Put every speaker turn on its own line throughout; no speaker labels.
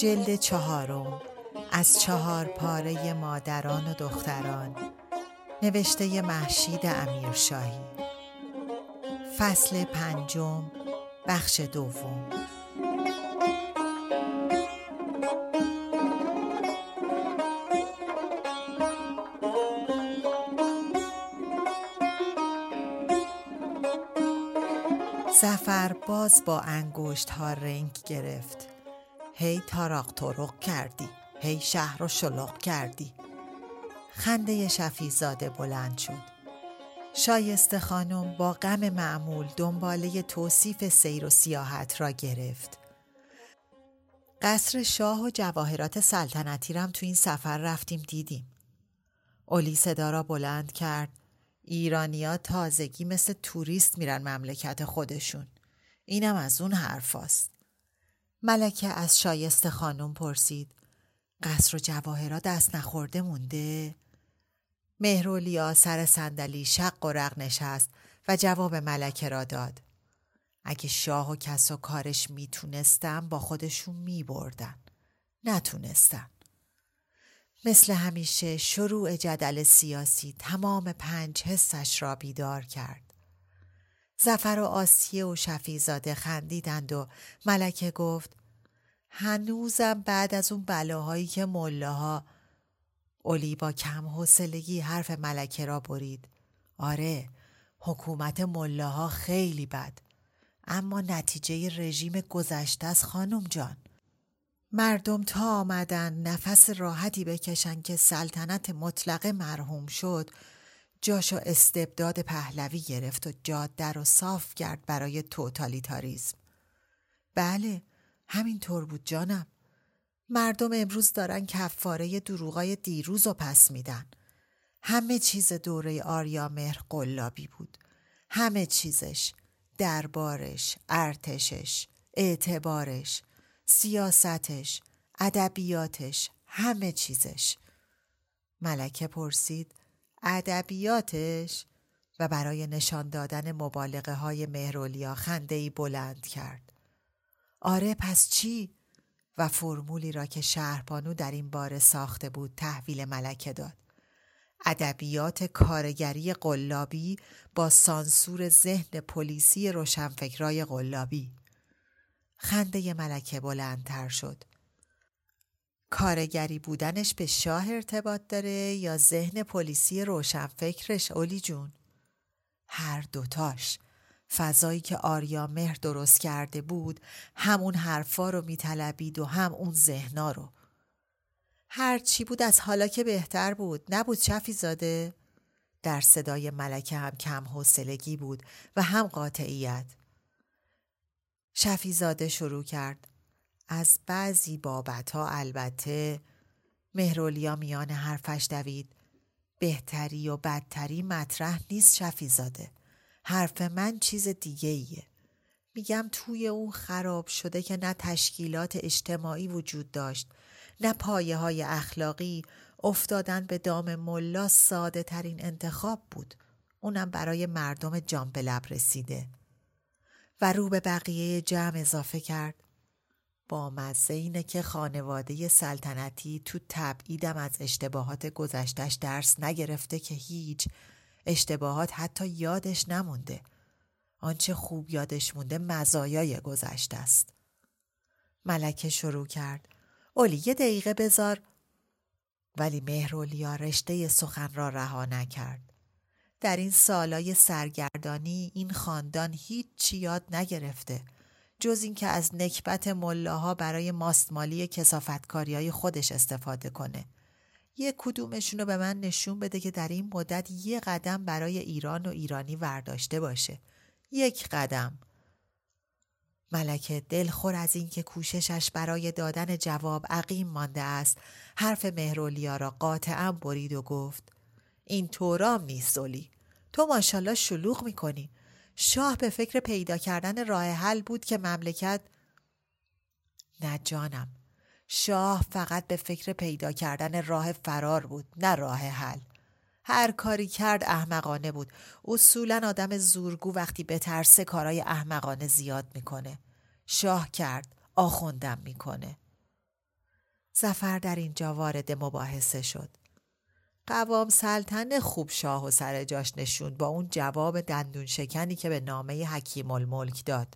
جلد چهارم از چهار پاره مادران و دختران نوشته محشید امیرشاهی. فصل پنجم بخش دوم. زفر باز با انگشت ها رنگ گرفت. هی تاراق ترق کردی هی شهر رو شلوغ کردی. خنده شفیزاده بلند شد. شایسته خانم با غم معمول دنباله توصیف سیر و سیاحت را گرفت. قصر شاه و جواهرات سلطنتی رم تو این سفر رفتیم دیدیم. اولی صدا را بلند کرد. ایرانیا تازگی مثل توریست میرن مملکت خودشون. اینم از اون حرفاست ملکه از شایسته خانم پرسید قصر و جواهرات دست نخورده مونده؟ مهرولیا سر صندلی شق و رق نشست و جواب ملکه را داد. اگه شاه و کس و کارش می‌تونستم با خودشون میبردن. نتونستن. مثل همیشه شروع جدل سیاسی تمام پنج حسش را بیدار کرد. زفر و آسیه و شفیزاده خندیدند و ملکه گفت هنوزم بعد از اون بلاهایی که ملاها اولی با کم حوصلگی حرف ملکه را برید. آره حکومت ملاها خیلی بد. اما نتیجه رژیم گذشته از خانم جان. مردم تا آمدن نفس راحتی بکشن که سلطنت مطلق مرحوم شد جاشو استبداد پهلوی گرفت و جاده رو صاف کرد برای توتالیتاریزم. بله همینطور بود جانم. مردم امروز دارن کفاره دروغای دیروز و پس میدن. همه چیز دوره آریا مهر قلابی بود. همه چیزش. دربارش، ارتشش، اعتبارش، سیاستش، ادبیاتش، همه چیزش. ملکه پرسید ادبیاتش و برای نشان دادن مبالغه های مهرولیا خنده ای بلند کرد. آره پس چی؟ و فرمولی را که شهربانو در این باره ساخته بود تحویل ملکه داد. ادبیات کارگری قلابی با سانسور ذهن پلیسی روشنفکرای قلابی خنده ملکه بلندتر شد کارگری بودنش به شاه ارتباط داره یا ذهن پلیسی روشنفکرش اولی جون؟ هر دوتاش. فضایی که آریا مهر درست کرده بود همون حرفا رو میطلبید و هم اون ذهنا رو. هر چی بود از حالا که بهتر بود. نبود چفی زاده. در صدای ملکه هم کم حوصلگی بود و هم قاطعیت. شفیزاده شروع کرد. از بعضی بابت ها البته مهرولیا میان حرفش دوید بهتری و بدتری مطرح نیست شفیزاده حرف من چیز دیگه ایه. میگم توی اون خراب شده که نه تشکیلات اجتماعی وجود داشت نه پایه های اخلاقی افتادن به دام ملا ساده ترین انتخاب بود. اونم برای مردم جان به لب رسیده. و رو به بقیه جمع اضافه کرد. با مزه اینه که خانواده سلطنتی تو تبعیدم از اشتباهات گذشتش درس نگرفته که هیچ اشتباهات حتی یادش نمونده. آنچه خوب یادش مونده مزایای گذشته است. ملکه شروع کرد. اولی یه دقیقه بذار ولی مهرولیا رشته سخن را رها نکرد. در این سالای سرگردانی این خاندان هیچ یاد نگرفته جز اینکه از نکبت ملاها برای ماستمالی کسافتکاری های خودش استفاده کنه. یه کدومشون رو به من نشون بده که در این مدت یه قدم برای ایران و ایرانی ورداشته باشه. یک قدم. ملکه دلخور از اینکه کوششش برای دادن جواب عقیم مانده است حرف مهرولیا را قاطعا برید و گفت این طورام نیست اولی تو ماشالله شلوغ می‌کنی شاه به فکر پیدا کردن راه حل بود که مملکت نه جانم. شاه فقط به فکر پیدا کردن راه فرار بود نه راه حل. هر کاری کرد احمقانه بود. اصولا آدم زورگو وقتی به ترسه کارای احمقانه زیاد می‌کنه. شاه کرد آخوندم می‌کنه. زفر در اینجا وارد مباحثه شد. قوام سلطن خوب شاه و سر جاش نشوند با اون جواب دندون شکنی که به نامه حکیم الملک داد.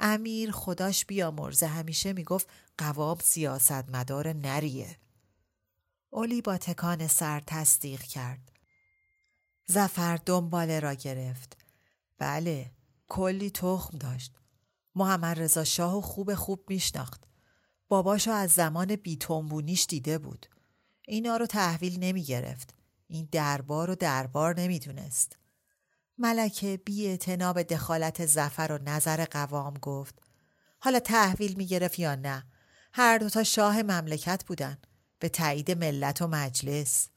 امیر خداش بیامرزه همیشه می‌گفت قوام سیاست مدار نریه. اولی با تکان سر تصدیق کرد. زفر دنباله را گرفت. بله کلی تخم داشت. محمد رضا شاه خوب خوب میشناخت. باباشو از زمان بیتنبونیش دیده بود. اینا رو تحویل نمی گرفت. این دربار و دربار نمی‌دونست. ملکه بی به دخالت زفر و نظر قوام گفت حالا تحویل می گرفت یا نه؟ هر دوتا شاه مملکت بودن. به تایید ملت و مجلس.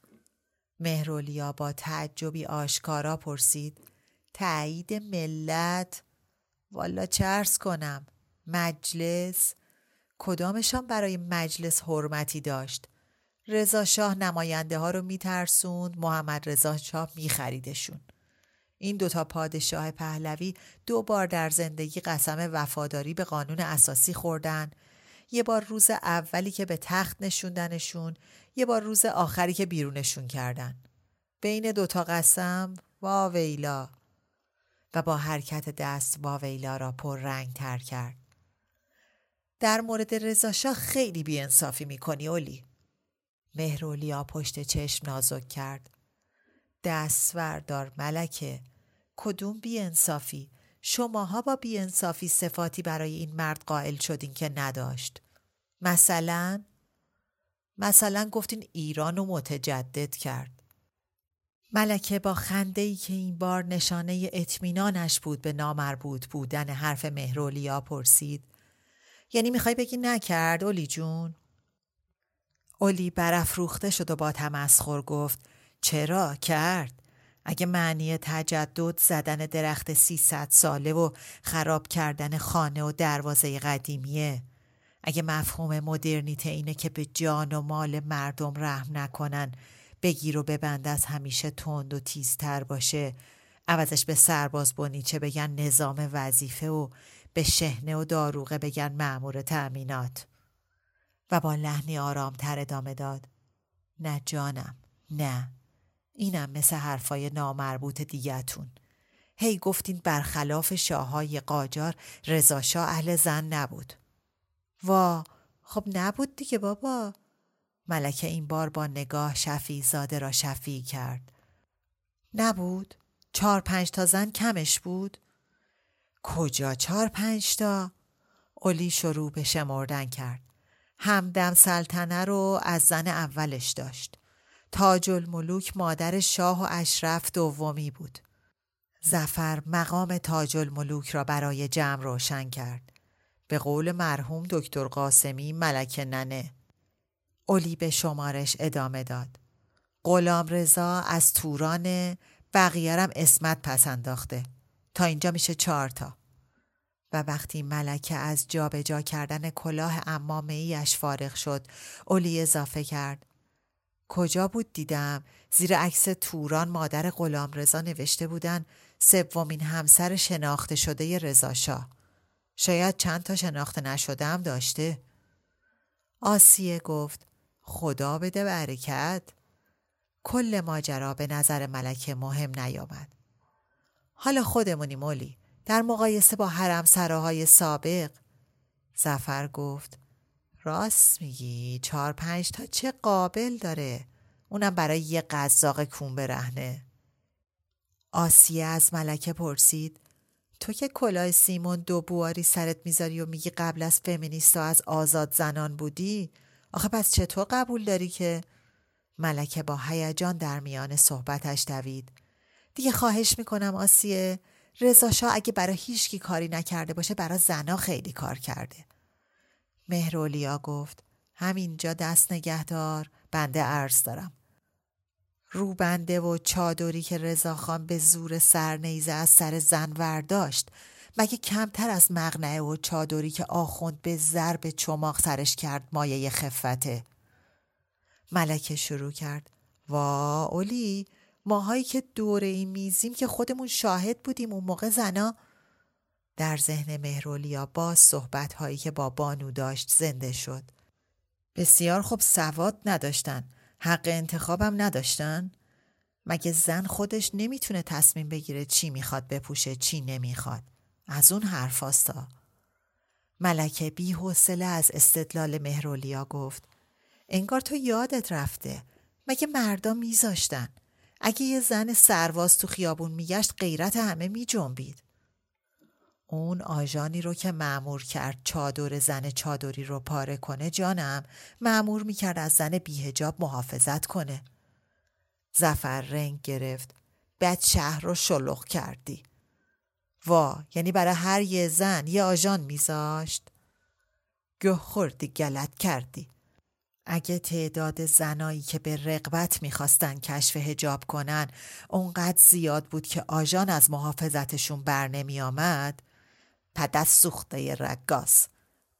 مهرولیا با تعجبی آشکارا پرسید تایید ملت؟ والا چرس کنم؟ مجلس؟ کدامشان برای مجلس حرمتی داشت؟ رضا شاه نماینده ها رو میترسوند محمد رضا شاه میخریدشون. این دوتا پادشاه پهلوی دو بار در زندگی قسم وفاداری به قانون اساسی خوردن. یه بار روز اولی که به تخت نشوندنشون یه بار روز آخری که بیرونشون کردن. بین دوتا قسم واویلا و با حرکت دست واویلا را پر رنگ تر کرد. در مورد رضا خیلی بیانصافی می‌کنی اولی. مهرولیا پشت چشم نازک کرد. دست وردار ملکه. کدوم بیانصافی؟ شماها با بیانصافی صفاتی برای این مرد قائل شدین که نداشت. مثلا؟ مثلا گفتین ایران رو متجدد کرد. ملکه با خنده ای که این بار نشانه اطمینانش بود به نامربوط بودن حرف مهرولیا پرسید. یعنی می‌خوای بگی نکرد اولی جون؟ اولی برافروخته شد و با تمسخر گفت چرا؟ کرد. اگه معنی تجدد زدن درخت 300 ساله و خراب کردن خانه و دروازه قدیمیه. اگه مفهوم مدرنیته اینه که به جان و مال مردم رحم نکنن بگیر و ببند از همیشه تند و تیزتر باشه. عوضش به سرباز بونیچه بگن نظام وظیفه و به شهنه و داروغه بگن معمور تأمینات. و با لحنی آرامتر ادامه داد. نه جانم نه. اینم مثل حرفای نامربوط دیگتون هی گفتین برخلاف شاههای قاجار رضاشاه اهل زن نبود. وا خب نبود دیگه بابا. ملکه این بار با نگاه شفی زاده را شفی کرد. نبود؟ چهار پنج تا زن کمش بود؟ کجا چهار پنج تا؟ اولی شروع به شمردن کرد. همدم سلطنه رو از زن اولش داشت. تاج الملوک مادر شاه و اشرف دومی بود. زفر مقام تاج الملوک را برای جمع روشن کرد. به قول مرحوم دکتر قاسمی ملک ننه. اولی به شمارش ادامه داد. غلام رضا از توران بقیهرم اسمت پس انداخته. تا اینجا میشه چهار تا. و وقتی ملکه از جابجا جا کردن کلاه امامه ایش فارغ شد اولی اضافه کرد. کجا بود دیدم؟ زیر عکس توران مادر غلام رضا نوشته بودن سومین همسر شناخته شده رضا شاه. شاید چند تا شناخته نشده هم داشته. آسیه گفت خدا بده برکت. کل ماجرا به نظر ملکه مهم نیامد. حالا خودمونی مولی در مقایسه با حرم سراهای سابق. زفر گفت راست میگی چهار پنج تا چه قابل داره؟ اونم برای یه قزاق کون برهنه. آسیه از ملکه پرسید تو که کلاه سیمون دو بواری سرت می‌ذاری و میگی قبل از فمینیستا از آزاد زنان بودی؟ آخه پس چطور قبول داری که؟ ملکه با هیجان در میان صحبتش دوید. دیگه خواهش می‌کنم آسیه رضا اگه برای هیچکی کاری نکرده باشه برای زنا خیلی کار کرده. مهرولیا گفت همینجا دست نگهدار بنده عرض دارم. روبنده و چادری که رضاخان به زور سرنیزه از سر زن ورداشت مگه کمتر از مغنعه و چادری که آخوند به ضرب چماق سرش کرد مایه خفته؟ ملکه شروع کرد. وا اولی ماهایی که دوره میزیم که خودمون شاهد بودیم اون موقع زنا. در ذهن مهرولیا باز صحبت هایی که با بانو داشت زنده شد. بسیار خوب سواد نداشتن. حق انتخابم نداشتن. مگه زن خودش نمی‌تونه تصمیم بگیره چی می‌خواد بپوشه چی نمی‌خواد؟ از اون حرفاستا ملکه بی حوصله از استدلال مهرولیا گفت انگار تو یادت رفته. مگه مردا میذاشتن؟ اگه یه زن سرواز تو خیابون میگشت غیرت همه میجنبید. اون آژانی رو که معمور کرد چادر زن چادری رو پاره کنه جانم معمور می‌کرد از زن بیهجاب محافظت کنه. زفر رنگ گرفت. بد شهر رو شلوغ کردی. وا یعنی برای هر یه زن یه آژان میذاشت؟ گه خوردی گلت کردی. اگه تعداد زنایی که به رقبت می‌خواستن کشف هجاب کنن اونقدر زیاد بود که آژان از محافظتشون بر نمی آمد پدست سوخته رگاس.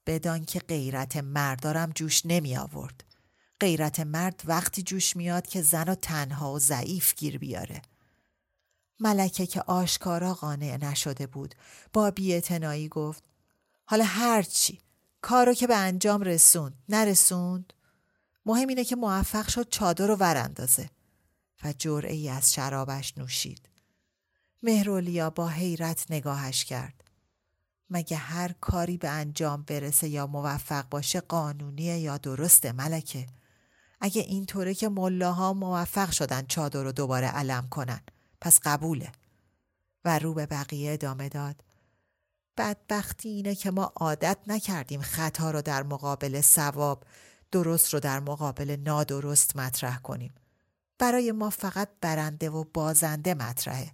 بدان که غیرت مردارم جوش نمی آورد غیرت مرد وقتی جوش میاد که زن و تنها و ضعیف گیر بیاره. ملکه که آشکارا قانع نشده بود با بیعتنایی گفت حالا هرچی کارو که به انجام رسوند نرسوند؟ مهم اینه که موفق شد چادر رو وراندازه و جرعه ای از شرابش نوشید. مهرولیا با حیرت نگاهش کرد. مگه هر کاری به انجام برسه یا موفق باشه قانونیه یا درسته ملکه؟ اگه اینطوره که ملاها موفق شدن چادر رو دوباره علم کنن پس قبوله. و رو به بقیه ادامه داد. بدبختی اینه که ما عادت نکردیم خطا رو در مقابل ثواب درست رو در مقابل نادرست مطرح کنیم. برای ما فقط برنده و بازنده مطرحه.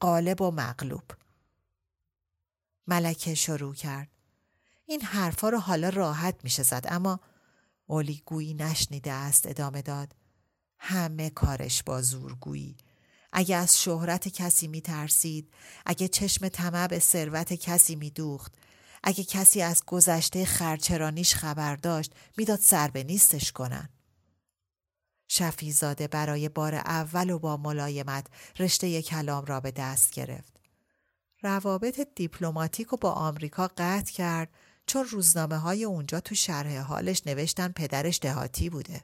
قالب و مغلوب. ملکه شروع کرد. این حرفا رو حالا راحت میشه زد اما اولیگویی نشنیده است ادامه داد. همه کارش با زورگویی. اگه از شهرت کسی می ترسید اگه چشم طمع به ثروت کسی می دوخت اگه کسی از گذشته خرچرانیش خبر داشت می‌داد سر به نیستش کنن شفیزاده برای بار اول و با ملایمت رشته کلام را به دست گرفت روابط دیپلماتیک رو با آمریکا قطع کرد چون روزنامه های اونجا تو شرح حالش نوشتن پدرش دهاتی بوده.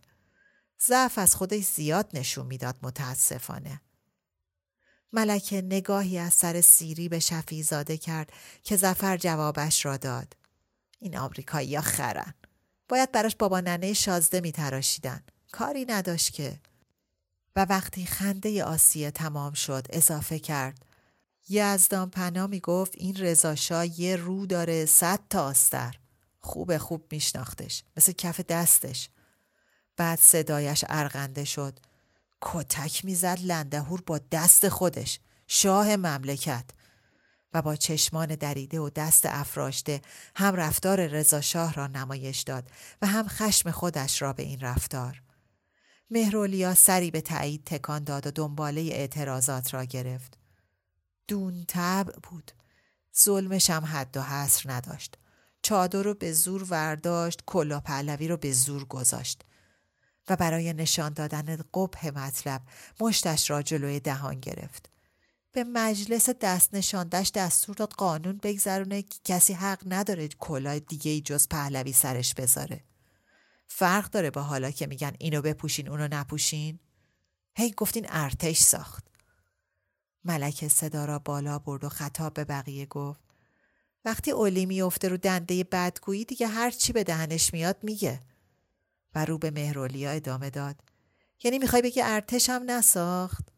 ضعف از خودش زیاد نشون می‌داد متاسفانه. ملکه نگاهی از سر سیری به شفیزاده کرد که زفر جوابش را داد. این آمریکایی ها خرن. باید براش بابا ننه شازده می تراشیدن. کاری نداشت که. و وقتی خنده آسیه تمام شد اضافه کرد. یزدان پنا می گفت این رزاشا یه رو داره صد تا آستر. خوب خوب میشناختش. مثل کف دستش. بعد صدایش ارغنده شد. کتک می‌زد لندهور با دست خودش شاه مملکت. و با چشمان دریده و دست افراشته هم رفتار رضا شاه را نمایش داد و هم خشم خودش را به این رفتار. مهرولیا سری به تایید تکان داد و دنباله اعتراضات را گرفت. دون تب بود. ظلمش هم حد و حصر نداشت. چادر رو به زور ورداشت کلا پهلوی رو به زور گذاشت. و برای نشان دادن قبه مطلب مشتش را جلوی دهان گرفت. به مجلس دست نشاندش دستور داد قانون بگذرونه که کسی حق نداره کلاه دیگه ای جز پهلوی سرش بذاره. فرق داره با حالا که میگن اینو بپوشین اونو نپوشین؟ هی گفتین ارتش ساخت. ملک صدا را بالا برد و خطاب به بقیه گفت وقتی اولی میفته رو دنده بدگویی دیگه هر چی به دهنش میاد میگه و رو به مهرولیا ادامه داد. یعنی می‌خوای بگی ارتش هم نساخت؟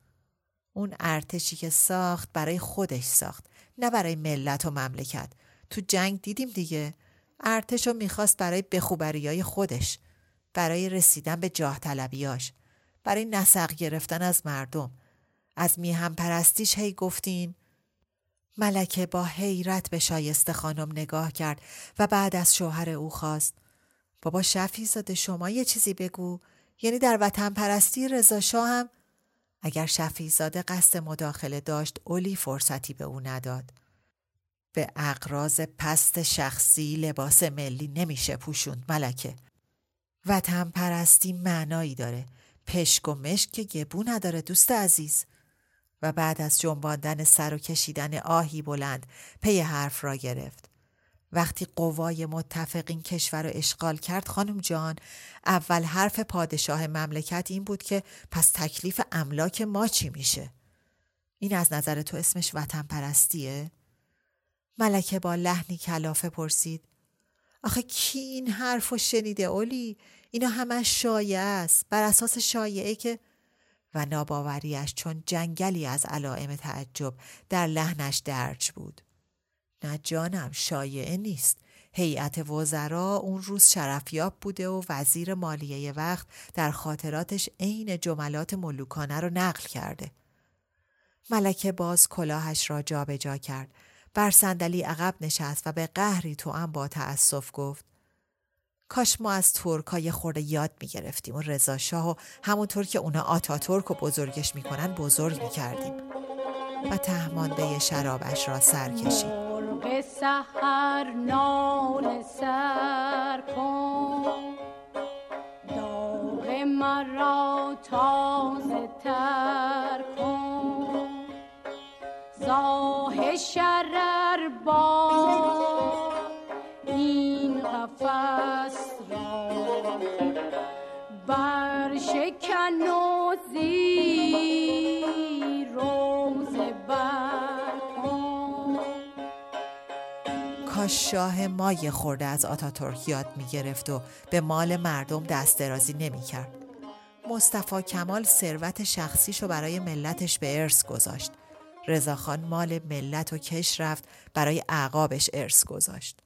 اون ارتشی که ساخت برای خودش ساخت نه برای ملت و مملکت. تو جنگ دیدیم دیگه. ارتش رو می‌خواست برای بخوبری های خودش برای رسیدن به جاه طلبیاش برای نسق گرفتن از مردم. از میهم پرستیش هی گفتین. ملکه با حیرت به شایسته خانم نگاه کرد و بعد از شوهر او خواست. بابا شفی زاده شما یه چیزی بگو. یعنی در وطن پرستی رضا هم اگر شفیزاده قصد مداخله داشت اولی فرصتی به او نداد. به اقراض پست شخصی لباس ملی نمیشه پوشوند ملکه. وطن پرستی معنایی داره. پشک و مشک که گبو نداره دوست عزیز. و بعد از جنباندن سر و کشیدن آهی بلند پی حرف را گرفت. وقتی قوای متفق این کشور رو اشغال کرد خانم جان اول حرف پادشاه مملکت این بود که پس تکلیف املاک ما چی میشه؟ این از نظر تو اسمش وطن پرستیه؟ ملکه با لحنی کلافه پرسید آخه کی این حرف رو شنیده اولی؟ اینا همه شایعه است بر اساس شایعه که و ناباوریش چون جنگلی از علائم تعجب در لحنش درج بود. نه جانم شایعه نیست. هیئت وزرا اون روز شرفیاب بوده و وزیر مالیه وقت در خاطراتش عین جملات ملوکانه رو نقل کرده. ملکه باز کلاهش را جابجا جا کرد. بر صندلی عقب نشست و به قهری تو هم با تأسف گفت کاش ما از ترکای خورده یاد می‌گرفتیم و رضا شاه و همونطور که اونا آتا ترک و بزرگش می‌کنن بزرگ می‌کردیم و تهمانده شرابش را سر کشید سحر نال سر کن. داغ مرا تازه تر کن. زاه شرر با این قفص را بر شکن و زیر شاه مای خورده از آتاتورک یاد می گرفت و به مال مردم دست درازی نمی کرد. مصطفی کمال ثروت شخصیشو برای ملتش به ارث گذاشت. رضاخان مال ملت و کش رفت برای اعقابش ارث گذاشت.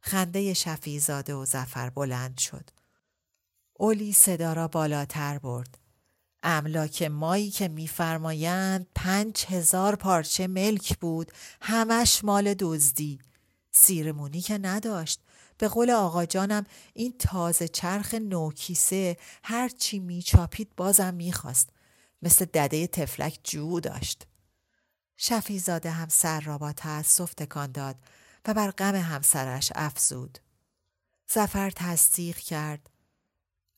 خنده شفیزاده و زفر بلند شد. اولی صدا را بالاتر برد. املاک مایی که میفرمایند پنج هزار پارچه ملک بود همش مال دزدی سیرمونی که نداشت به قول آقا جانم این تازه چرخ نوکیسه هرچی میچاپید بازم می‌خواست مثل دده تفلک جو داشت شفیزاده هم سر را با تأسف تکان داد و بر غم همسرش افزود. زفر تصدیق کرد.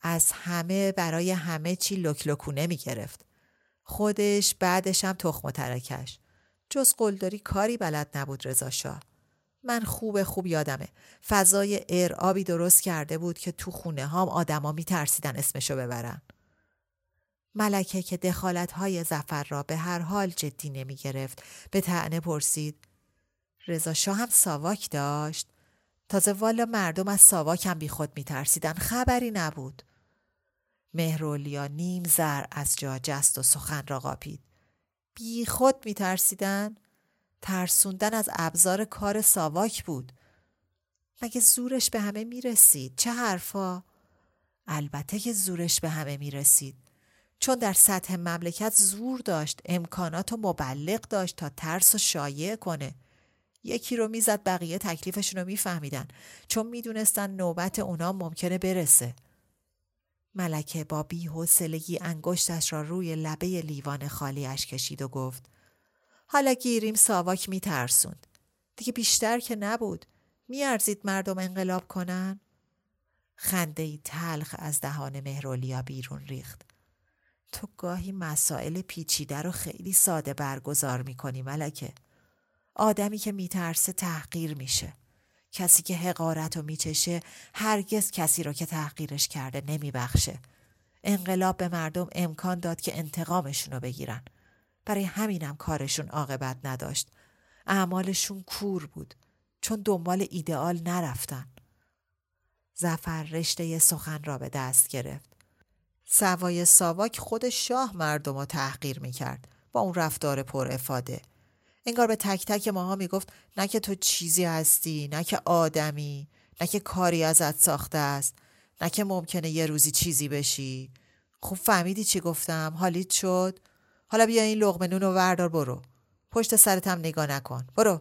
از همه برای همه چی لکلکونه می گرفت. خودش بعدش هم تخم و ترکش. جز قلدری کاری بلد نبود رضا شاه. من خوب خوب یادمه. فضای ارعابی درست کرده بود که تو خونه هام آدما می ترسیدن اسمشو ببرن. ملکه که دخالت های زفر را به هر حال جدی نمی گرفت به تعنه پرسید رضا شاه هم ساواک داشت؟ تازه والا مردم از ساواک هم بی خود می ترسیدن خبری نبود. مهرولیا نیم زر از جا جست و سخن را قاپید. بی خود می ترسیدن ترسوندن از ابزار کار ساواک بود. مگه زورش به همه می رسید چه حرفا؟ البته که زورش به همه می رسید چون در سطح مملکت زور داشت امکانات و مبلغ داشت تا ترس و شایع کنه. یکی رو می‌زد بقیه تکلیفشون رو میفهمیدن. چون می‌دونستن نوبت اونا ممکنه برسه. ملکه با بیحوصلگی انگشتش را روی لبه لیوان خالیش کشید و گفت حالا گیریم ساواک میترسوند دیگه بیشتر که نبود. میارزید مردم انقلاب کنن؟ خنده ای تلخ از دهان مهرولیا بیرون ریخت. تو گاهی مسائل پیچیده رو خیلی ساده برگزار می‌کنی ملکه. آدمی که میترسه تحقیر میشه. کسی که حقارت رو میچشه هرگز کسی رو که تحقیرش کرده نمیبخشه. انقلاب به مردم امکان داد که انتقامشون رو بگیرن. برای همینم کارشون عاقبت نداشت. اعمالشون کور بود چون دنبال ایدئال نرفتن. زفر رشته سخن را به دست گرفت. سوای ساواک خود شاه مردم رو تحقیر می‌کرد با اون رفتار پر افاده. انگار به تک تک ماها می‌گفت نه که تو چیزی هستی نه که آدمی نه که کاری ازت ساخته است نه که ممکنه یه روزی چیزی بشی. خوب فهمیدی چی گفتم؟ حالیت شد؟ حالا بیا این لغمه نون و وردار برو. پشت سرتم نگاه نکن. برو.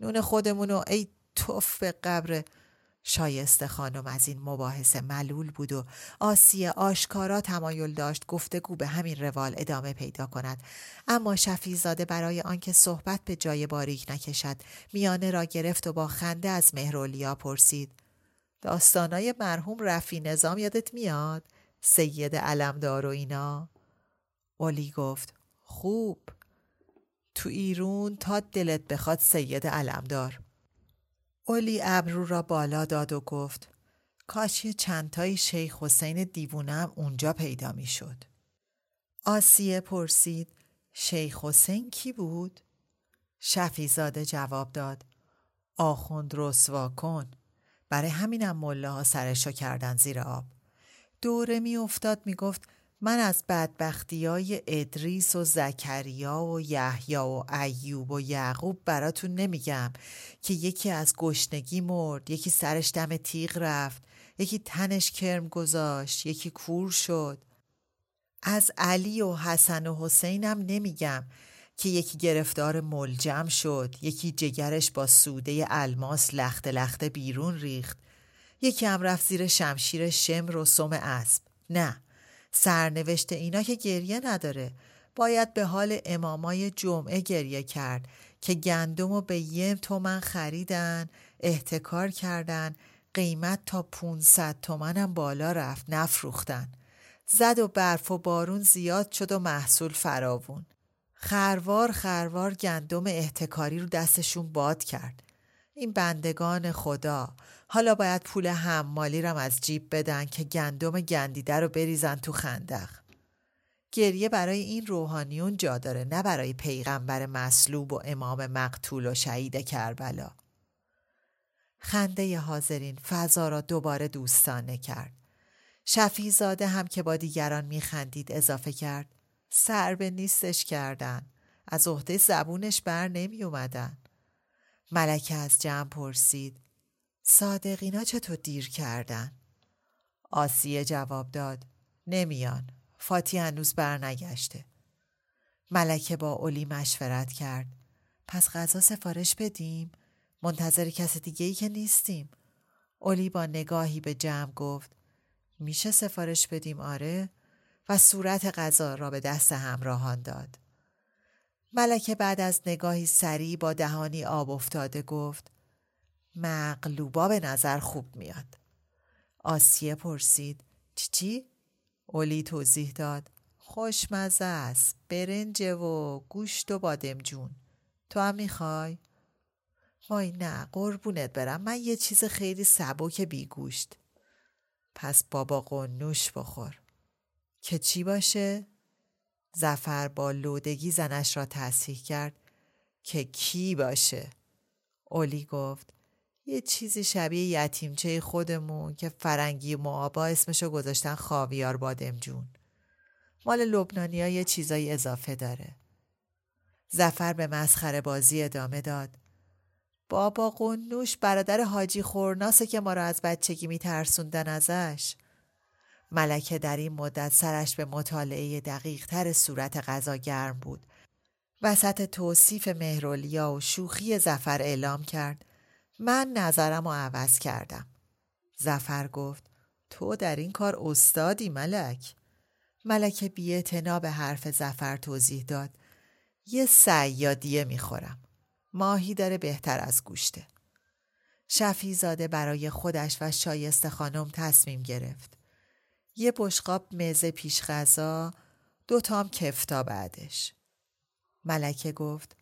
نون خودمونو ای توف به قبر. شایسته خانم از این مباحثه ملول بود و آسیه آشکارا تمایل داشت گفتگو به همین روال ادامه پیدا کند. اما شفیزاده برای آنکه صحبت به جای باریک نکشد میانه را گرفت و با خنده از مهرولیا پرسید. داستانای مرحوم رفی نظام یادت میاد؟ سید علمدار و اینا؟ اولی گفت خوب تو ایرون تا دلت بخواد سید علمدار اولی ابرو را بالا داد و گفت کاش یه چندتایی شیخ حسین دیوونم اونجا پیدا می شد. آسیه پرسید شیخ حسین کی بود؟ شفیزاده جواب داد آخوند رسوا کن برای همینم مله ها سرشو کردن زیر آب دوره می گفت من از بدبختی های ادریس و زکریا و یحیی و ایوب و یعقوب براتون نمیگم که یکی از گشنگی مرد یکی سرش دم تیغ رفت یکی تنش کرم گذاشت یکی کور شد. از علی و حسن و حسینم نمیگم که یکی گرفتار ملجم شد یکی جگرش با سوده الماس لخت لخت بیرون ریخت یکی هم رفت زیر شمشیر شمر و سم اسب. نه. سرنوشت اینا که گریه نداره. باید به حال امامای جمعه گریه کرد که گندم و به یم تومن خریدن احتکار کردن قیمت تا 500 تومنم بالا رفت نفروختن. زد و برف و بارون زیاد شد و محصول فراوون. خروار خروار گندم احتکاری رو دستشون باد کرد. این بندگان خدا حالا باید پول حمالی رم از جیب بدن که گندم گندیده رو بریزن تو خندق. گریه برای این روحانیون جا داره نه برای پیغمبر مصلوب و امام مقتول و شهید کربلا. خنده حاضرین فضا را دوباره دوستانه کرد. شفیزاده هم که با دیگران میخندید اضافه کرد. سر به نیستش کردن. از عهده زبونش بر نمی اومدن ملکه از جمع پرسید. صادقینا چطور دیر کردن؟ آسیه جواب داد. نمیان. فاتی هنوز برنگشته. ملکه با اولی مشورت کرد. پس غذا سفارش بدیم؟ منتظر کس دیگه ای که نیستیم. اولی با نگاهی به جمع گفت. میشه سفارش بدیم؟ آره. و صورت غذا را به دست همراهان داد. ملکه بعد از نگاهی سریع با دهانی آب افتاده گفت. مقلوبا به نظر خوب میاد. آسیه پرسید چی چی؟ اولی توضیح داد خوشمزه است برنج و گوشت و بادمجون تو هم می‌خوای؟ وای نه قربونت برم من یه چیز خیلی سبک بیگوشت پس بابا قنوش بخور. که چی باشه؟ زفر با لودگی زنش را تصحیح کرد. که کی باشه؟ اولی گفت. یه چیزی شبیه یتیمچه خودمون که فرنگی معابا اسمشو گذاشتن خاویار بادمجون مال لبنانی ها یه چیزایی اضافه داره. زفر به مسخره بازی ادامه داد. بابا قنوش برادر حاجی خورناسه که ما را از بچگی میترسوندن ازش. ملکه در این مدت سرش به مطالعه دقیق تر صورت غذا گرم بود. وسط توصیف مهرولیا و شوخی زفر اعلام کرد. من نظرم رو عوض کردم. زفر گفت تو در این کار استادی ملک. ملکه بیعتنا به حرف زفر توضیح داد. یه سیادیه می‌خورم. ماهی داره بهتر از گوشته. شفیزاده برای خودش و شایسته خانم تصمیم گرفت. یه بشقاب مزه پیش غذا دو تام کفتا بعدش. ملکه گفت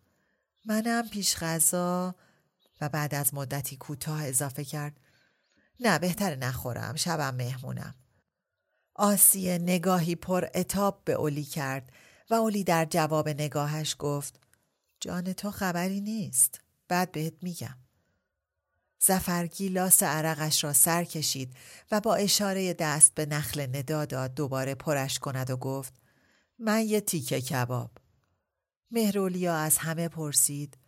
منم پیش غذا و بعد از مدتی کوتاه اضافه کرد نه بهتر نخورم شبم مهمونم آسیه نگاهی پر اتاب به اولی کرد و اولی در جواب نگاهش گفت جان تو خبری نیست بعد بهت میگم زفر گیلاس عرقش را سر کشید و با اشاره دست به نخل ندا داد دوباره پرش کند و گفت من یه تیکه کباب. مهرولیا از همه پرسید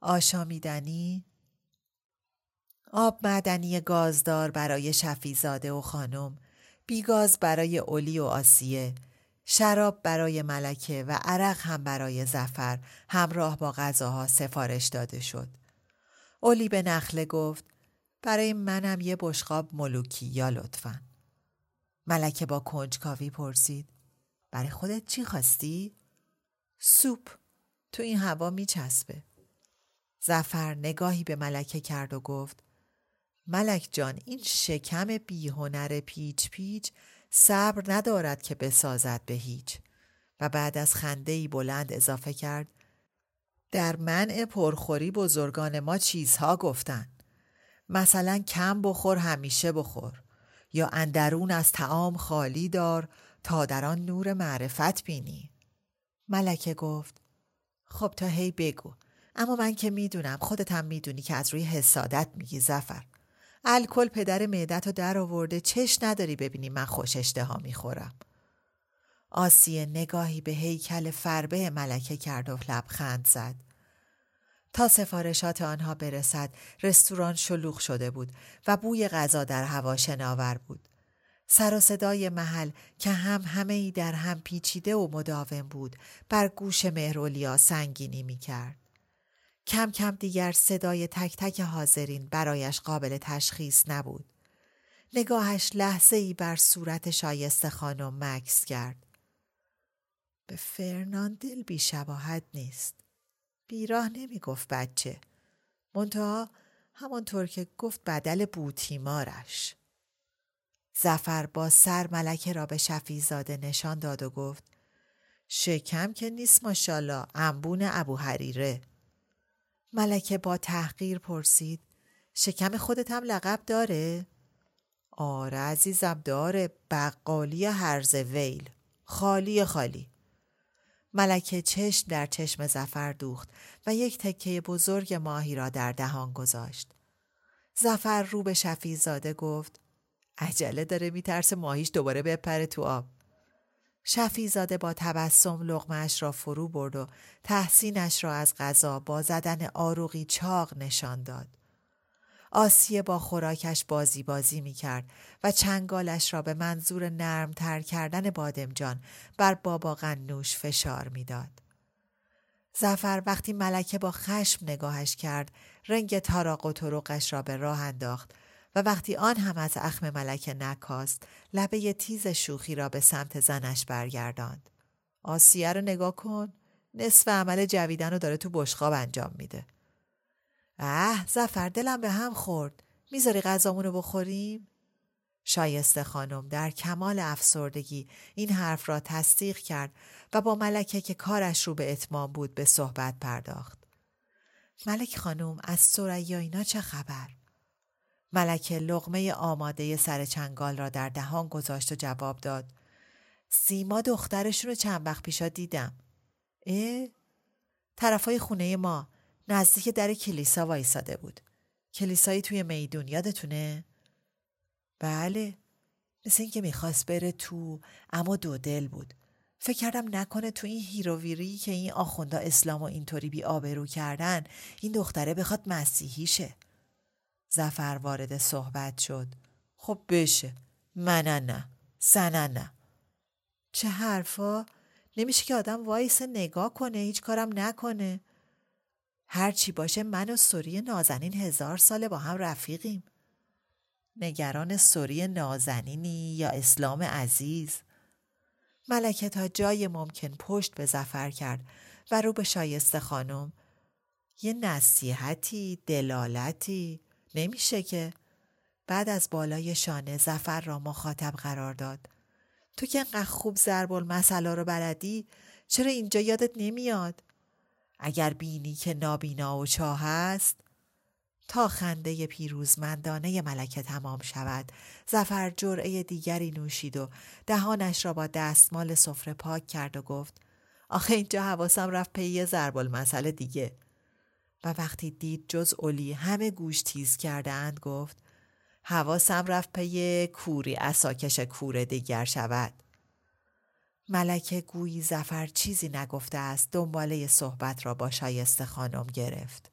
آشامیدنی؟ آب معدنی گازدار برای شفیزاده و خانم، بیگاز برای اولی و آسیه، شراب برای ملکه و عرق هم برای زفر همراه با غذاها سفارش داده شد. اولی به نخله گفت برای منم یه بشقاب ملوکی یا لطفا. ملکه با کنجکاوی پرسید برای خودت چی خواستی؟ سوپ تو این هوا میچسبه. زفر نگاهی به ملکه کرد و گفت ملک جان این شکم بیهنر پیچ پیچ صبر ندارد که بسازد به هیچ. و بعد از خنده ای بلند اضافه کرد در منع پرخوری بزرگان ما چیزها گفتن. مثلا کم بخور همیشه بخور. یا اندرون از تعام خالی دار تا در آن نور معرفت بینی. ملکه گفت خب تا هی بگو. اما من که می‌دونم خودت هم می‌دونی که از روی حسادت میگی زفر الکل پدر معدت رو در آورده. چش نداری ببینی من خوش اشتها می‌خورم. آسیه نگاهی به هیکل فربه ملکه کرد و لبخند زد. تا سفارشات آنها برسد رستوران شلوغ شده بود و بوی غذا در هوا شناور بود. سر و صدای محل که هم همه ای در هم پیچیده و مداوم بود بر گوش مهرولیا سنگینی می کرد. کم کم دیگر صدای تک تک حاضرین برایش قابل تشخیص نبود. نگاهش لحظه ای بر صورت شایسته خانم مکس کرد. به فرناندل بی شباهت نیست. بیراه نمی گفت بچه. منتها همانطور که گفت بدل بوتیمارش. زفر با سر ملکه را به شفیزاده نشان داد و گفت شکم که نیست ماشالله انبون ابو حریره ملکه با تحقیر پرسید شکم خودت هم لقب داره؟ آره عزیزم داره بقالی هرز ویل خالی خالی ملکه چشم در چشم زفر دوخت و یک تکه بزرگ ماهی را در دهان گذاشت. زفر رو به شفیزاده گفت عجله داره میترسه ماهیش دوباره بپره تو آب. شفیزاده با تبسم لغمش را فرو برد و تحسینش را از غذا با زدن آروغی چاق نشان داد. آسیه با خوراکش بازی بازی می کرد و چنگالش را به منظور نرم تر کردن بادمجان بر بابا غنوش فشار می‌داد. زفر وقتی ملکه با خشم نگاهش کرد رنگ تاراق و را به راه انداخت و وقتی آن هم از اخم ملکه نکاست لبه تیز شوخی را به سمت زنش برگرداند. آسیه رو نگاه کن نصف عمل جویدن رو داره تو بشخاب انجام میده. اه زفر دلم به هم خورد می‌ذاری غذامونو بخوریم؟ شایسته خانم در کمال افسردگی این حرف را تصدیق کرد و با ملکه که کارش رو به اتمام بود به صحبت پرداخت. ملک خانم از سریا اینا چه خبر؟ ملکه لغمه آماده سر چنگال را در دهان گذاشت و جواب داد. سیما دخترشون رو چند وقت پیشا دیدم. اه؟ طرفای خونه ما نزدیک در کلیسا وایساده بود. کلیسایی توی میدون یادتونه؟ بله. مثل اینکه می‌خواست بره تو اما دو دل بود. فکر کردم نکنه تو این هیروویری که این آخوندا اسلام و اینطوری بی آبرو کردن این دختره بخواد مسیحی شه زفر وارد صحبت شد. خب بشه. من نه سنه نه چه حرفا؟ نمیشه که آدم وایس نگاه کنه هیچ کارم نکنه. هرچی باشه من و سوری نازنین هزار ساله با هم رفیقیم. نگران سوری نازنینی یا اسلام عزیز؟ ملکه تا جای ممکن پشت به زفر کرد و رو به شایسته خانم. یه نصیحتی دلالتی. نمیشه که. بعد از بالای شانه زفر را مخاطب قرار داد. تو که انقدر خوب ضرب المثلا رو بلدی چرا اینجا یادت نمیاد؟ اگر بینی که نابینا و چاه است تا خنده پیروزمندانه ملکه تمام شود. زفر جرعه دیگری نوشید و دهانش را با دستمال سفره پاک کرد و گفت آخه اینجا حواسم رفت پی یه ضرب المثل دیگه. و وقتی دید جز اولی همه گوش تیز کرده اند گفت حواسم رفت پی کوری عصاکش کور دیگر شود. ملکه گویی ظفر چیزی نگفته است دنباله صحبت را با شایسته خانم گرفت.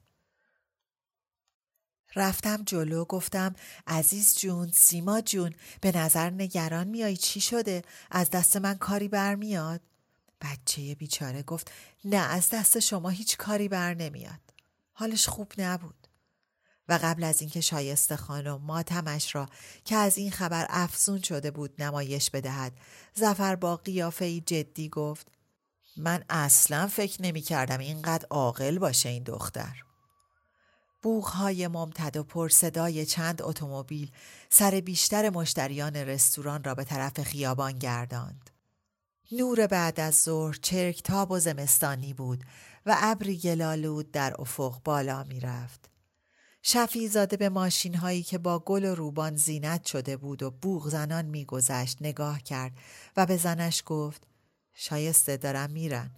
رفتم جلو گفتم عزیز جون سیما جون به نظر نگران میایی چی شده از دست من کاری برمیاد بچه بیچاره گفت نه از دست شما هیچ کاری بر نمیاد حالش خوب نبود و قبل از اینکه شایسته خانم ماتمش را که از این خبر افزون شده بود نمایش بدهد زفر با قیافه جدی گفت من اصلا فکر نمی کردم اینقدر عاقل باشه این دختر بوغهای ممتد و پر صدای چند اتومبیل سر بیشتر مشتریان رستوران را به طرف خیابان گرداند. نور بعد از ظهر چرک تاب و زمستانی بود و ابری گلالود در افق بالا می رفت. شفی زاده به ماشین هایی که با گل و روبان زینت شده بود و بوغ زنان میگذشت نگاه کرد و به زنش گفت شایسته دارم میرن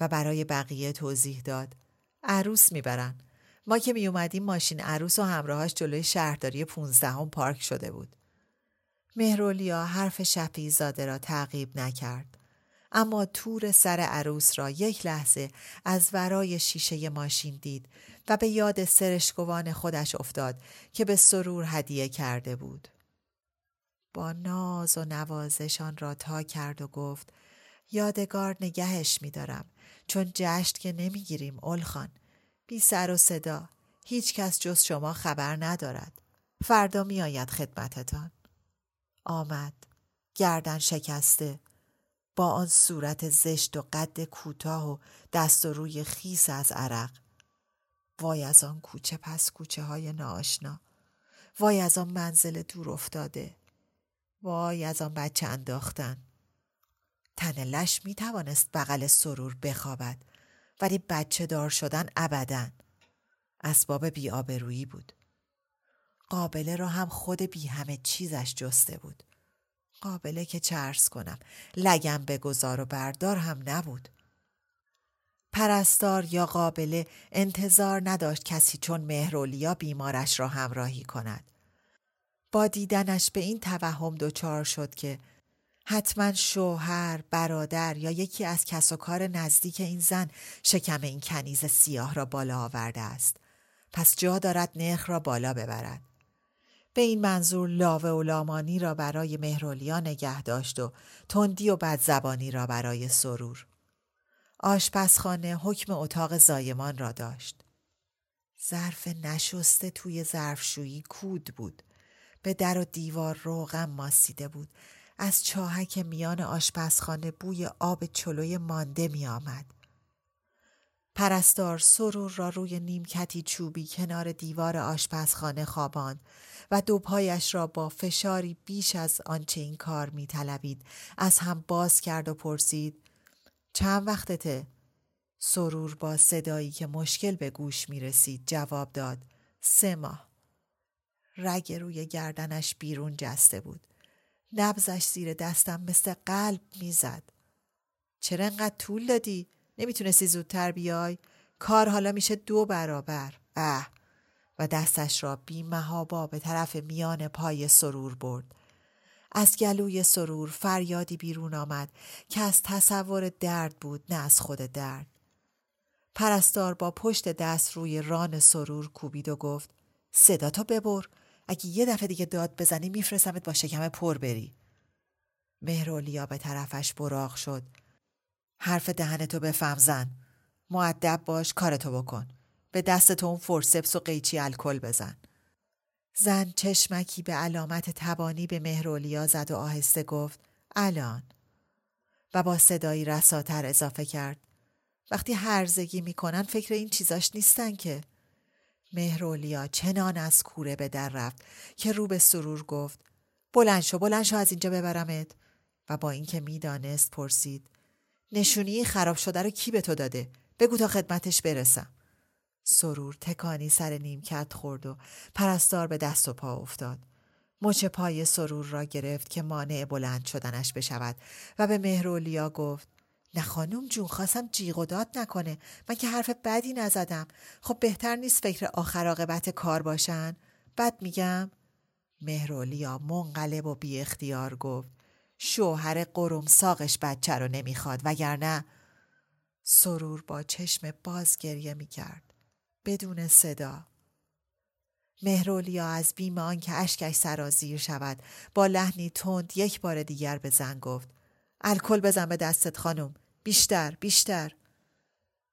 و برای بقیه توضیح داد عروس می‌برن ما که می اومدیم ماشین عروس و همراهاش جلوی شهرداری پونزدهم پارک شده بود. مهرولیا حرف شفی زاده را تعقیب نکرد. اما تور سر عروس را یک لحظه از ورای شیشه ماشین دید و به یاد سرشگوان خودش افتاد که به سرور هدیه کرده بود. با ناز و نوازشان را تا کرد و گفت یادگار نگهش میدارم چون جشت که نمی‌گیریم اولخان بی سر و صدا هیچ کس جز شما خبر ندارد. فردا می آید خدمتتان. آمد. گردن شکسته. با آن صورت زشت و قد کوتاه و دست و روی خیس از عرق. وای از آن کوچه پس کوچه های ناآشنا. وای از آن منزل دور افتاده. وای از آن بچه انداختن. تن لش می توانست بغل سرور بخوابد ولی بچه دار شدن ابدا. اسباب بیآبرویی بود. قابله را هم خود بی همه چیزش جسته بود. قابله که چرس کنم لگم بگذار و بردار هم نبود پرستار یا قابله انتظار نداشت کسی چون مهرولیا بیمارش را همراهی کند با دیدنش به این توهم دچار شد که حتما شوهر، برادر یا یکی از کس و کار نزدیک این زن شکم این کنیز سیاه را بالا آورده است. پس جا دارد نرخ را بالا ببرد. به این منظور لاوه و لامانی را برای مهرولیا نگه داشت و تندی و بدزبانی را برای سرور. آشپزخانه حکم اتاق زایمان را داشت. ظرف نشسته توی ظرفشویی کود بود. به در و دیوار روغم ماسیده بود از چاهک میان آشپزخانه بوی آب چلوی مانده می آمد. پرستار سرور را روی نیمکتی چوبی کنار دیوار آشپزخانه خواباند و دوپایش را با فشاری بیش از آنچه این کار می طلبید از هم باز کرد و پرسید چند وقتته؟ سرور با صدایی که مشکل به گوش می رسید جواب داد سه ماه. رگ روی گردنش بیرون جسته بود. نبزش زیر دستم مثل قلب می‌زد. چرا انقدر طول دادی؟ نمی‌تونستی زودتر بیای؟ کار حالا میشه دو برابر. اه و دستش را بی مهابا به طرف میان پای سرور برد. از گلوی سرور فریادی بیرون آمد که از تصور درد بود نه از خود درد. پرستار با پشت دست روی ران سرور کوبید و گفت صدا تو ببر اگه یه دفعه دیگه داد بزنی میفرستمت با شکم پر بری مهرولیا به طرفش براغ شد حرف دهنتو بفهم زن. معدب باش کارتو بکن. به دست تو اون فورسپس و قیچی الکل بزن. زن چشمکی به علامت تبانی به مهرولیا زد و آهسته گفت الان. و با صدایی رساتر اضافه کرد. وقتی هرزگی می‌کنن فکر این چیزاش نیستن که. مهرولیا چنان از کوره به در رفت که رو به سرور گفت بلند شو بلند شو از اینجا ببرمت. و با اینکه می‌دانست پرسید نشونی خراب شده رو کی به تو داده؟ بگو تا خدمتش برسم. سرور تکانی سر نیمکت خورد و پرستار به دست و پا افتاد. مچ پای سرور را گرفت که مانع بلند شدنش بشود و به مهرولیا گفت نه خانم جون خواستم جیغ و داد نکنه. من که حرف بدی نزدم. خب بهتر نیست فکر آخر عاقبت کار باشن؟ بد میگم. مهرولیا منقلب و بی اختیار گفت شوهر قروم ساقش بچه رو نمی‌خواد وگرنه سرور با چشم باز گریه می‌کرد. بدون صدا. مهرولیا از بیم آنکه اشکش سرازیر شود با لحنی تند یک بار دیگر به زن گفت الکل بزن به دستت خانم. بیشتر بیشتر.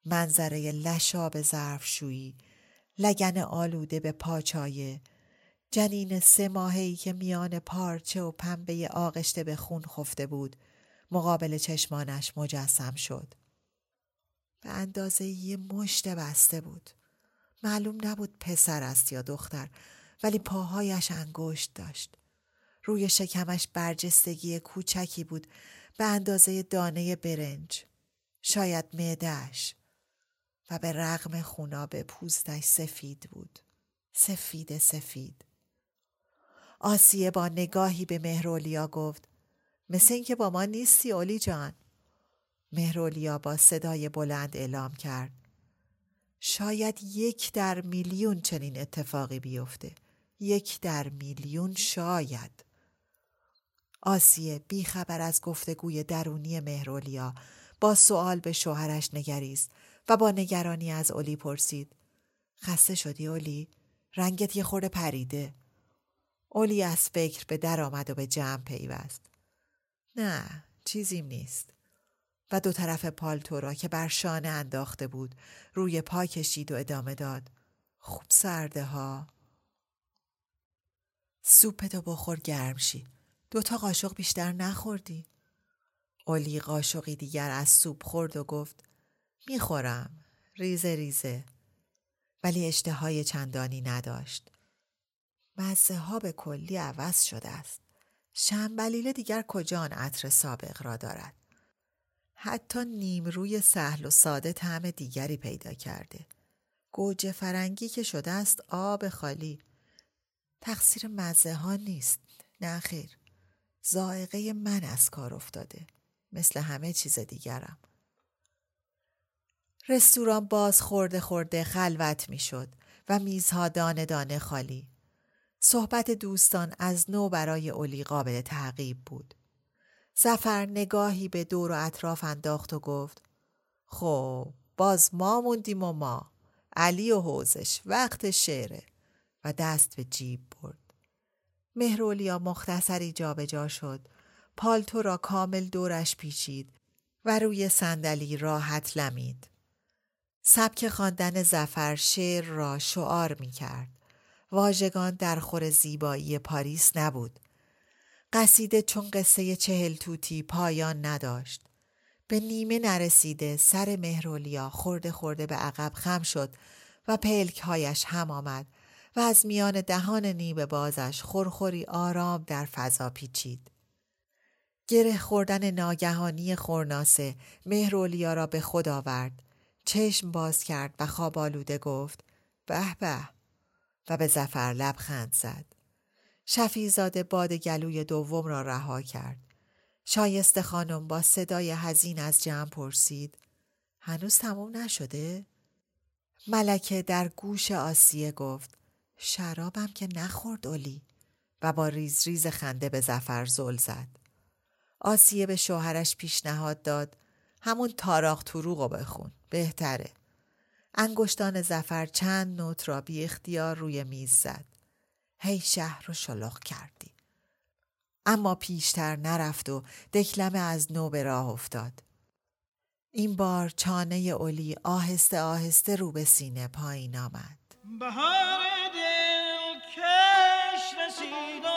منظره لشاب ظرفشویی لگن آلوده به پاچایه جنین سه ماهی که میان پارچه و پنبه آغشته به خون خفته بود مقابل چشمانش مجسم شد. به اندازه یه مشت بسته بود. معلوم نبود پسر است یا دختر ولی پاهایش انگشت داشت. روی شکمش برجستگی کوچکی بود به اندازه دانه برنج. شاید معدهش و به رغم خوناب پوستش سفید بود. سفید سفید. آسیه با نگاهی به مهرولیا گفت مثل اینکه با ما نیستی اولی جان. مهرولیا با صدای بلند اعلام کرد شاید یک در میلیون چنین اتفاقی بیفته. یک در میلیون شاید. آسیه بیخبر از گفتگوی درونی مهرولیا با سوال به شوهرش نگریست و با نگرانی از اولی پرسید خسته شدی اولی؟ رنگت یه خورده پریده. اولی از فکر به در آمد و به جمع پیوست. نه چیزیم نیست. و دو طرف پالتو را که بر شانه انداخته بود روی پا کشید و ادامه داد. خوب سرده ها. سوپتو بخور گرم شی. دوتا قاشق بیشتر نخوردی. اولی قاشقی دیگر از سوپ خورد و گفت می‌خورم. ریزه ریزه. ولی اشتهای چندانی نداشت. مزه ها به کلی عوض شده است. شنبلیله دیگر کجا آن عطر سابق را دارد؟ حتی نیم روی سهل و ساده طعم دیگری پیدا کرده. گوجه فرنگی که شده است آب خالی. تقصیر مزه ها نیست. نه خیر. زائقه من از کار افتاده. مثل همه چیز دیگرم. رستوران باز خورده خورده خلوت می شد و میزها دانه دانه خالی. صحبت دوستان از نو برای اولی قابل تعقیب بود. سفر نگاهی به دور و اطراف انداخت و گفت خب باز ما موندیم و ما علی و حوزش وقت شعره و دست به جیب برد. مهرولیا مختصری جابجا شد پالتو را کامل دورش پیچید و روی صندلی راحت لمید. سبک خواندن زفر شعر را شعار می کرد. واژگان در خور زیبایی پاریس نبود. قصیده چون قصه چهل توتی پایان نداشت. به نیمه نرسیده سر مهرولیا خورده خورده به عقب خم شد و پلکهایش هم آمد و از میان دهان نیمه بازش خورخوری آرام در فضا پیچید. گره خوردن ناگهانی خورناسه مهرولیا را به خود آورد. چشم باز کرد و خواب آلوده گفت به به و به زفر لبخند زد. شفیزاده باد گلوی دوم را رها کرد. شایسته خانم با صدای حزین از جمع پرسید هنوز تموم نشده؟ ملکه در گوش آسیه گفت شرابم که نخورد اولی و با ریز ریز خنده به زفر زل زد. آسیه به شوهرش پیشنهاد داد همون تاراخ تروغ بخون بهتره. انگشتان زفر چند نوت را بی اختیار روی میز زد. هی شهر رو شلوغ کردی. اما پیشتر نرفت و دکلمه از نو به راه افتاد. این بار چانه اولی آهسته آهسته رو به سینه پایین آمد. بهار دل کش رسید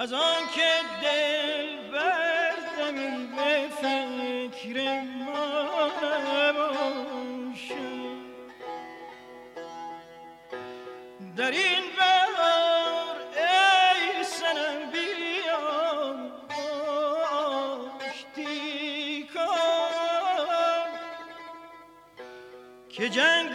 از آن که دل بر زمین به فکر ما در این بهار ای سنم بیا آشتی کن. که جنگ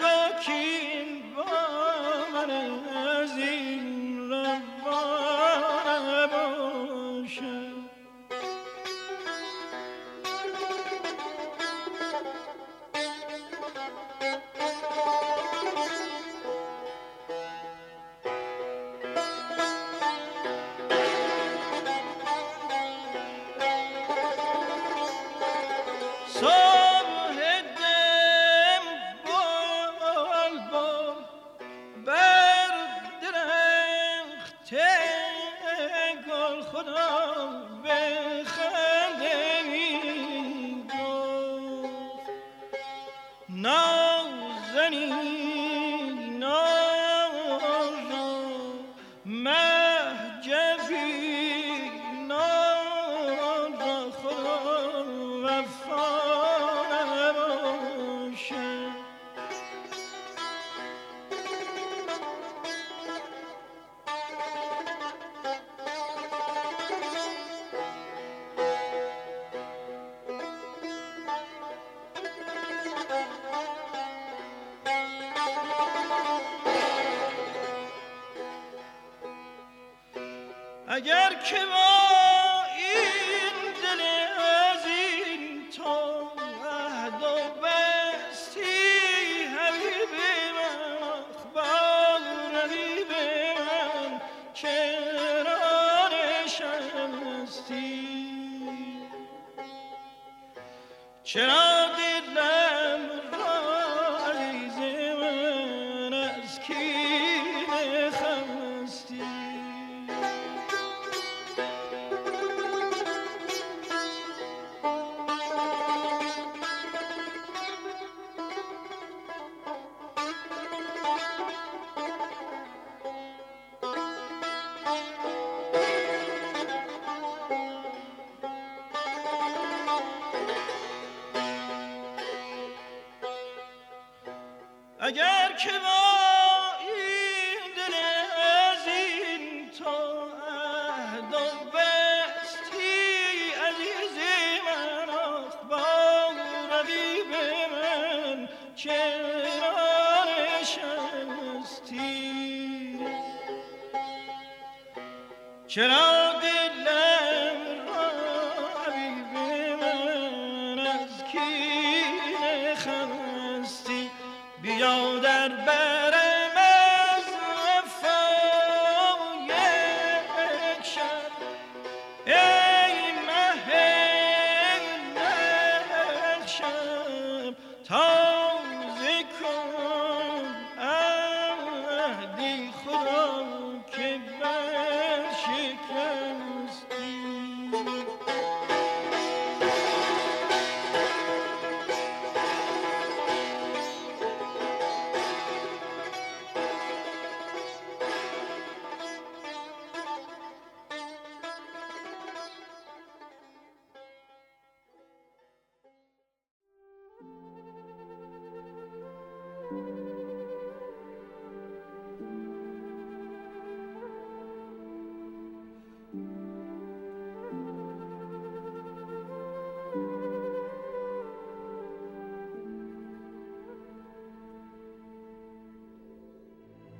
Radha
اگر که من